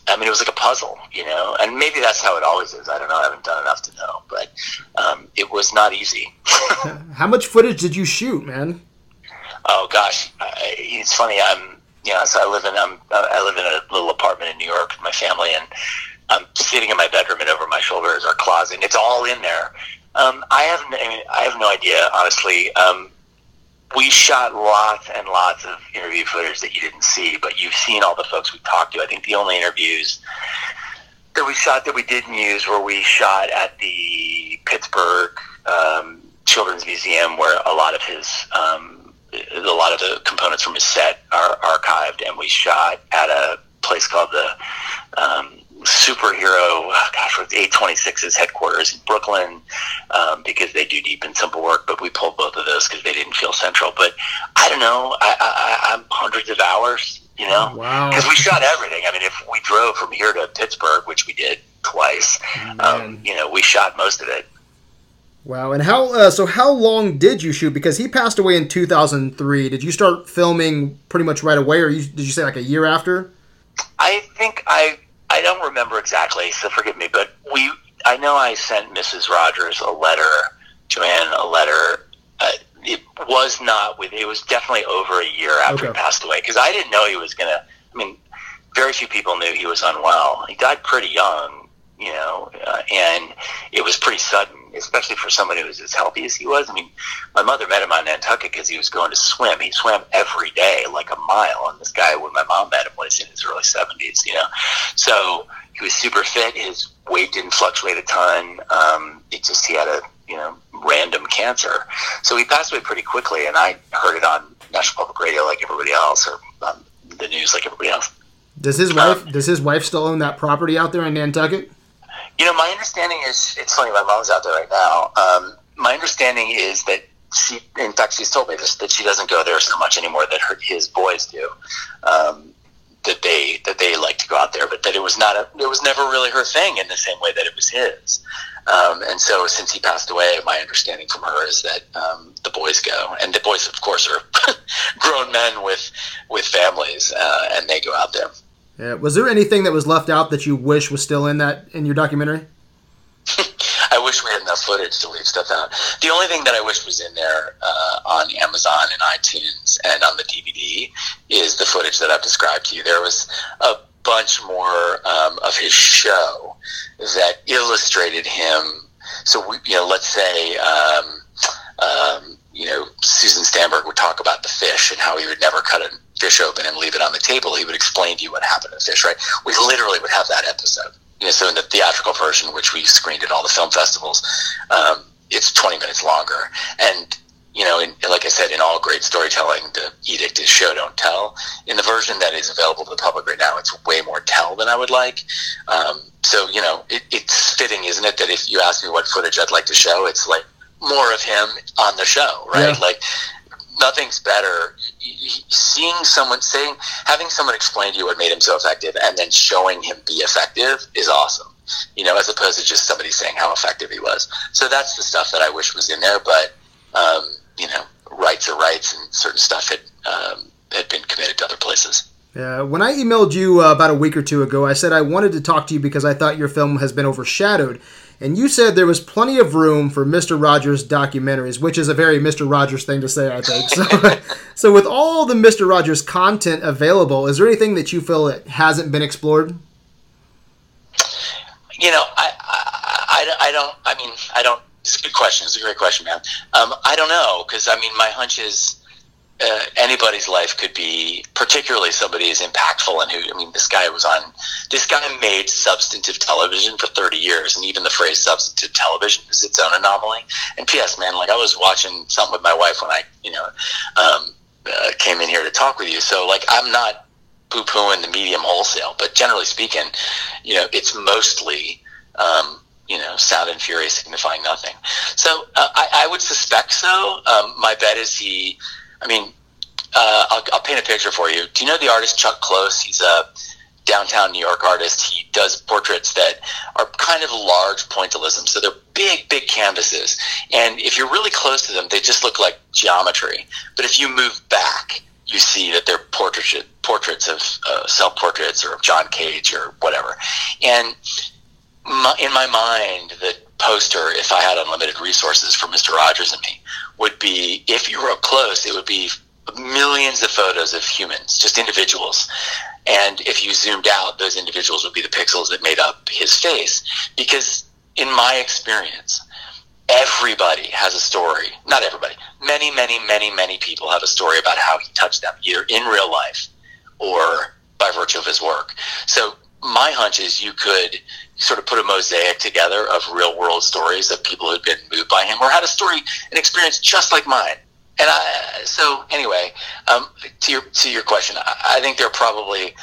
I mean, it was like a puzzle, you know, and maybe that's how it always is. I don't know. I haven't done enough to know, but um, it was not easy. How much footage did you shoot, man? oh gosh, I, it's funny. I'm, you know, so I live in I'm, I live in a little apartment in New York with my family, and I'm sitting in my bedroom, and over my shoulder is our closet. And it's all in there. Um, I have I, mean, I have no idea, honestly. Um, we shot lots and lots of interview footage that you didn't see, but you've seen all the folks we talked to. I think the only interviews that we shot that we didn't use were we shot at the Pittsburgh um, Children's Museum, where a lot of his um, a lot of the components from his set are archived, and we shot at a place called the um, superhero, gosh, what's 826's headquarters in Brooklyn um, because they do deep and simple work, but we pulled both of those because they didn't feel central. But I don't know, I, I, I'm hundreds of hours, you know, Wow. because we shot everything. I mean, if we drove from here to Pittsburgh, which we did twice, um, you know, we shot most of it. Wow. And how uh, so? How long did you shoot? Because he passed away in 2003. Did you start filming pretty much right away, or you, did you say like a year after? I think I I don't remember exactly, so forgive me, but we I know I sent Mrs. Rogers a letter, Joanne a letter uh, it was not with. It was definitely over a year after Okay. he passed away because I didn't know he was gonna. I mean, very few people knew he was unwell. He died pretty young, you know, uh, and it was pretty sudden, especially for somebody who was as healthy as he was. I mean, my mother met him on Nantucket because he was going to swim. He swam every day, like a mile. And this guy, when my mom met him, was in his early seventies, you know, so he was super fit. His weight didn't fluctuate a ton. Um, it just he had a you know random cancer, so he passed away pretty quickly. And I heard it on National Public Radio like everybody else, or on the news like everybody else. Does his wife does his wife still own that property out there in Nantucket? You know, my understanding is it's funny. My mom's out there right now. Um, my understanding is that she, in fact, she's told me this that she doesn't go there so much anymore that her his boys do. Um, that they that they like to go out there, but that it was not a it was never really her thing in the same way that it was his. Um, and so, since he passed away, my understanding from her is that um, the boys go, and the boys, of course, are grown men with with families, uh, and they go out there. Yeah. Was there anything that was left out that you wish was still in that in your documentary? I wish we had enough footage to leave stuff out. The only thing that I wish was in there uh, on Amazon and iTunes and on the DVD is the footage that I've described to you. There was a bunch more um, of his show that illustrated him. So, we, you know, let's say, um, um, you know, Susan Stamberg would talk about the fish and how he would never cut a fish open and leave it on the table. He would explain to you what happened to the fish, right? We literally would have that episode. You know, so in the theatrical version, which we screened at all the film festivals, um, it's 20 minutes longer. And, you know, in, like I said, in all great storytelling, the edict is show, don't tell. In the version that is available to the public right now, it's way more tell than I would like. Um, so, you know, it, it's fitting, isn't it, that if you ask me what footage I'd like to show, it's like more of him on the show, right? Yeah. Like, nothing's better. Seeing someone saying, having someone explain to you what made him so effective, and then showing him be effective is awesome. You know, as opposed to just somebody saying how effective he was. So that's the stuff that I wish was in there. But um, you know, rights are rights, and certain stuff had um, had been committed to other places. Yeah, when I emailed you uh, about a week or two ago, I said I wanted to talk to you because I thought your film has been overshadowed. And you said there was plenty of room for Mr. Rogers documentaries, which is a very Mr. Rogers thing to say, I think. So, so with all the Mr. Rogers content available, is there anything that you feel that hasn't been explored? You know, I, I, I, I don't. I mean, I don't. It's a good question. It's a great question, man. Um, I don't know because I mean, my hunch is uh, anybody's life could be, particularly somebody as impactful and who. I mean, this guy was on. This guy made substantive television for thirty years, and even the phrase "substantive television" is its own anomaly. And P.S. Man, like I was watching something with my wife when I, you know, um, uh, came in here to talk with you. So, like, I'm not poo pooing the medium wholesale, but generally speaking, you know, it's mostly, um, you know, sound and fury signifying nothing. So uh, I, I would suspect so. Um, my bet is he, I mean, uh, I'll, I'll paint a picture for you. Do you know the artist Chuck Close? He's a downtown New York artist. He does portraits that are kind of large pointillism. So they're big, big canvases. And if you're really close to them, they just look like geometry. But if you move back, you see that they're portraits, portraits of uh, self-portraits or of John Cage or whatever. And my, in my mind, the poster, if I had unlimited resources for Mr. Rogers and me, would be, if you were up close, it would be millions of photos of humans, just individuals. And if you zoomed out, those individuals would be the pixels that made up his face. Because in my experience, everybody has a story. Not everybody. Many, many, many, many people have a story about how he touched them, either in real life or by virtue of his work. So my hunch is you could sort of put a mosaic together of real world stories of people who'd been moved by him or had a story, an experience just like mine. And I, so anyway, um, to your to your question, I, I think there are probably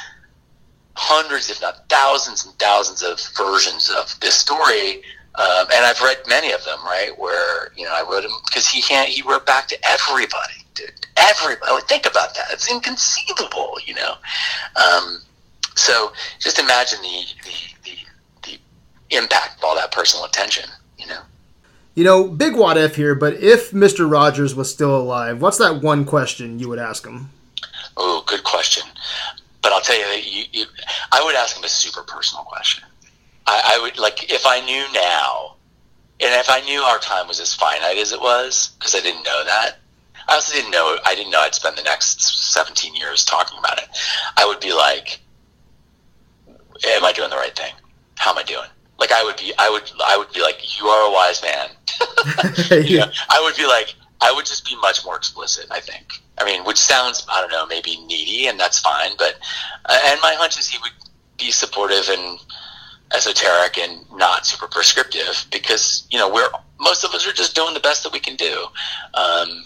hundreds, if not thousands and thousands of versions of this story. Um, and I've read many of them, right? Where you know I wrote him because he can't. He wrote back to everybody, dude. Everybody. Think about that. It's inconceivable, you know. Um, so just imagine the, the the the impact of all that personal attention, you know. You know, big what if here, but if Mr. Rogers was still alive, what's that one question you would ask him? Oh, good question. But I'll tell you, you, you, I would ask him a super personal question. I, I would like if I knew now, and if I knew our time was as finite as it was, because I didn't know that. I also didn't know. I didn't know I'd spend the next 17 years talking about it. I would be like, "Am I doing the right thing? How am I doing?" Like I would be. I would. I would be like, "You are a wise man." you know, I would be like, I would just be much more explicit. I think. I mean, which sounds, I don't know, maybe needy, and that's fine. But uh, and my hunch is he would be supportive and esoteric and not super prescriptive because you know we're most of us are just doing the best that we can do. Um,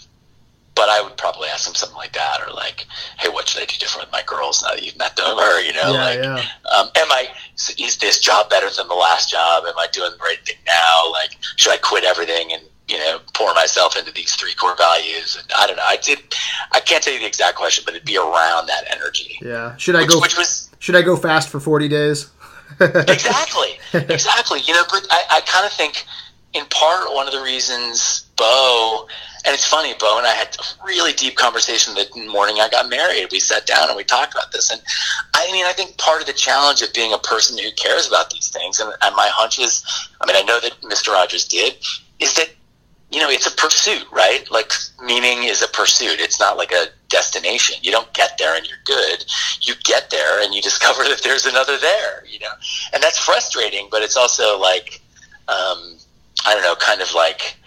but I would probably ask him something like that, or like, "Hey, what should I do different with my girls now that you've met them?" Or you know, Yeah, like, yeah. Um, "Am I is this job better than the last job? Am I doing the right thing now? Like, should I quit everything and you know pour myself into these three core values?" And I don't know. I did. I can't tell you the exact question, but it'd be around that energy, Yeah. Should I which, go? which was Should I go fast for forty days? exactly, exactly. You know, but I, I kind of think, in part, one of the reasons Bo, and it's funny, Bo and I had a really deep conversation the morning I got married. We sat down and we talked about this, and I mean, I think part of the challenge of being a person who cares about these things, and, and my hunch is, I mean, I know that Mister Rogers did, is that you know, it's a pursuit, right? Like meaning is a pursuit. It's not like a destination. You don't get there and you're good. You get there and you discover that there's another there, you know? And that's frustrating, but it's also like, um, I don't know, kind of like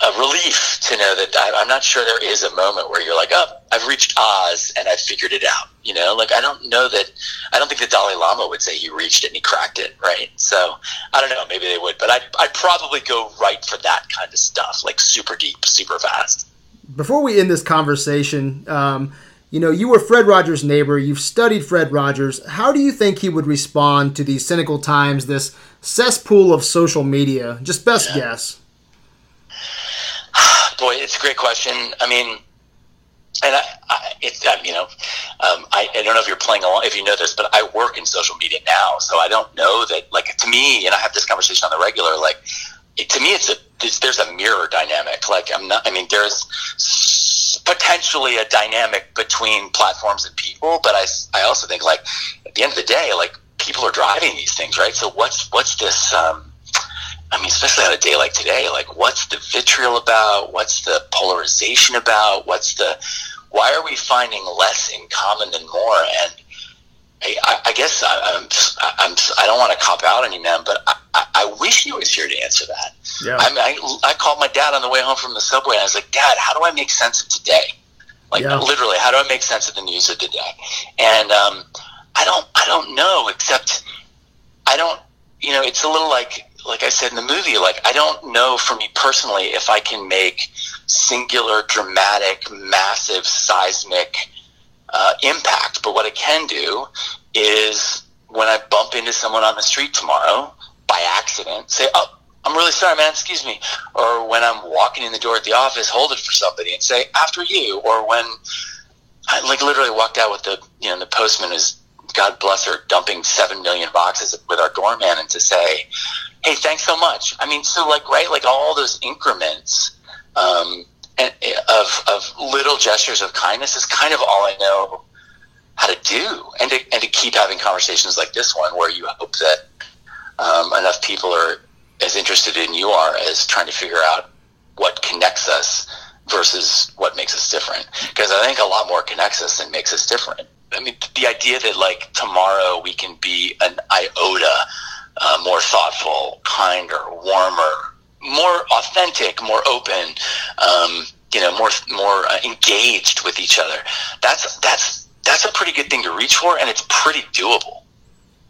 a relief to know that I, I'm not sure there is a moment where you're like, oh, I've reached Oz and I've figured it out. You know, like I don't know that, I don't think the Dalai Lama would say he reached it and he cracked it, right? So I don't know, maybe they would, but I'd, I'd probably go right for that kind of stuff, like super deep, super fast. Before we end this conversation, um, you know, you were Fred Rogers' neighbor. You've studied Fred Rogers. How do you think he would respond to these cynical times, this cesspool of social media? Just best Yeah. guess. Boy, it's a great question. I mean, and I, I it's uh, you know, um, I, I don't know if you're playing along, if you know this, but I work in social media now, so I don't know that. Like to me, and I have this conversation on the regular. Like it, to me, it's a it's, there's a mirror dynamic. Like I'm not. I mean, there's potentially a dynamic between platforms and people, but I I also think like at the end of the day, like people are driving these things, right? So what's what's this? Um, I mean, especially on a day like today, like what's the vitriol about? What's the polarization about? What's the why are we finding less in common than more? And I, I, guess I, I'm, I'm I don't want to cop out on you, man, but I, I, I wish he was here to answer that. Yeah. I, mean, I, I called my dad on the way home from the subway, and I was like, Dad, how do I make sense of today? Like Yeah. literally, how do I make sense of the news of today? And um, I don't, I don't know. Except, I don't, you know, it's a little like, like I said in the movie, like I don't know for me personally if I can make singular, dramatic, massive, seismic uh, impact. But what I can do is when I bump into someone on the street tomorrow by accident, say, "Oh, I'm really sorry, man. Excuse me." Or when I'm walking in the door at the office, hold it for somebody and say, "After you." Or when I like literally walked out with the you know the postman is God bless her dumping seven million boxes with our doorman and to say, "Hey, thanks so much." I mean, so like right, like all those increments. Um, of, of little gestures of kindness is kind of all I know how to do, and to, and to keep having conversations like this one, where you hope that um, enough people are as interested in you are as trying to figure out what connects us versus what makes us different. Because I think a lot more connects us than makes us different. I mean, the idea that like tomorrow we can be an iota uh, more thoughtful, kinder, warmer, more authentic, more open, um, you know, more more uh, engaged with each other. That's that's that's a pretty good thing to reach for, and it's pretty doable.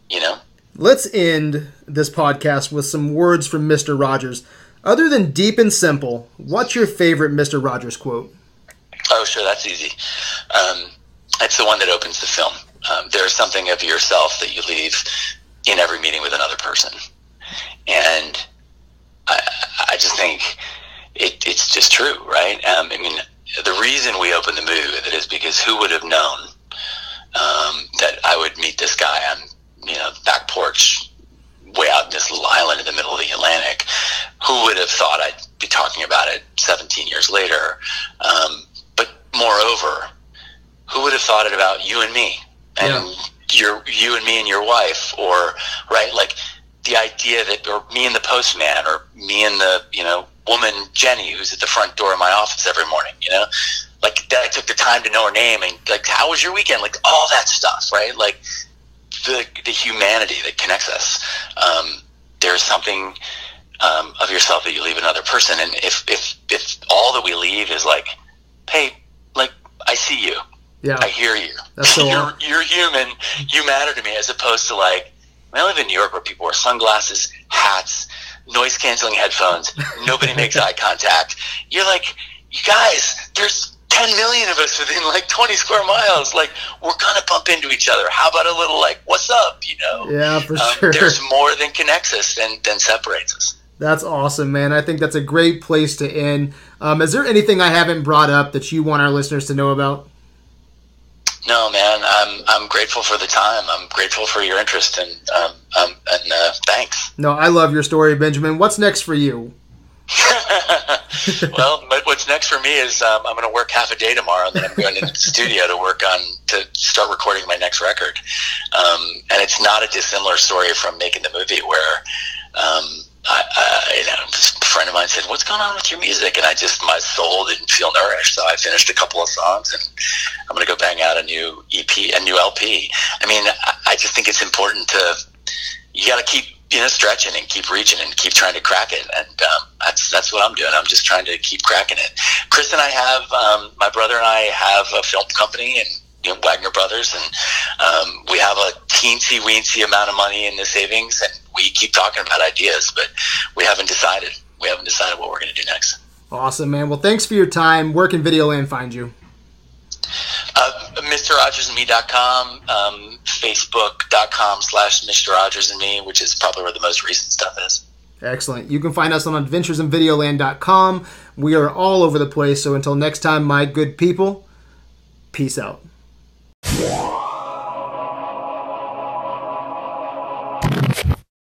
You know. Let's end this podcast with some words from Mr. Rogers. Other than deep and simple, what's your favorite Mr. Rogers quote? Oh, sure, that's easy. Um, it's the one that opens the film. Um, there's something of yourself that you leave in every meeting with another person, and I, I just think it, it's just true, right? Um, I mean, the reason we opened the movie with it is because who would have known um, that I would meet this guy on, you know, back porch way out in this little island in the middle of the Atlantic? Who would have thought I'd be talking about it 17 years later? Um, but moreover, who would have thought it about you and me and your you and me and your wife, or right like the idea that or me and the postman or me and the you know woman Jenny who's at the front door of my office every morning. You know, like that I took the time to know her name and like how was your weekend? Like all that stuff, right? Like the the humanity that connects us. Um, there's something um, of yourself that you leave another person, and if if if all that we leave is like, hey, like I see you, Yeah. I hear you, That's so you're you're human, you matter to me, as opposed to like, I live in New York where people wear sunglasses, hats, noise canceling headphones, nobody makes eye contact. You're like, you guys, there's 10 million of us within like 20 square miles. Like, we're gonna bump into each other. How about a little like, what's up? You know. Yeah, for Um, sure. There's more than connects us than, than separates us. That's awesome, man. I think that's a great place to end. Um, is there anything I haven't brought up that you want our listeners to know about? No, man, I'm I'm grateful for the time. I'm grateful for your interest and um, um and uh, thanks. No, I love your story, Benjamin. What's next for you? well, what's next for me is um, I'm going to work half a day tomorrow, and then I'm going to the studio to work on to start recording my next record. Um, and it's not a dissimilar story from making the movie, where um, I, I, you know, this friend of mine said, "What's going on with your music?" And I just my soul didn't feel nourished, so I finished a couple of songs, and I'm going to go bang out a new EP, a new LP. I mean, I, just think it's important to you got to keep you know stretching and keep reaching and keep trying to crack it. And um, that's that's what i'm doing. I'm just trying to keep cracking it. Chris and i have um, my brother and i have a film company and wagner brothers. And um, we have a teensy weensy amount of money in the savings and we keep talking about ideas but we haven't decided we haven't decided what we're going to do next Awesome, man. Well, thanks for your time. Where can Videoland find you? uh, MrRogersandMe.com, um, Facebook.com slash Mr. Rogers and Me, which is probably where the most recent stuff is. Excellent. You can find us on adventuresinvideoland.com. We are all over the place. So until next time, my good people, peace out.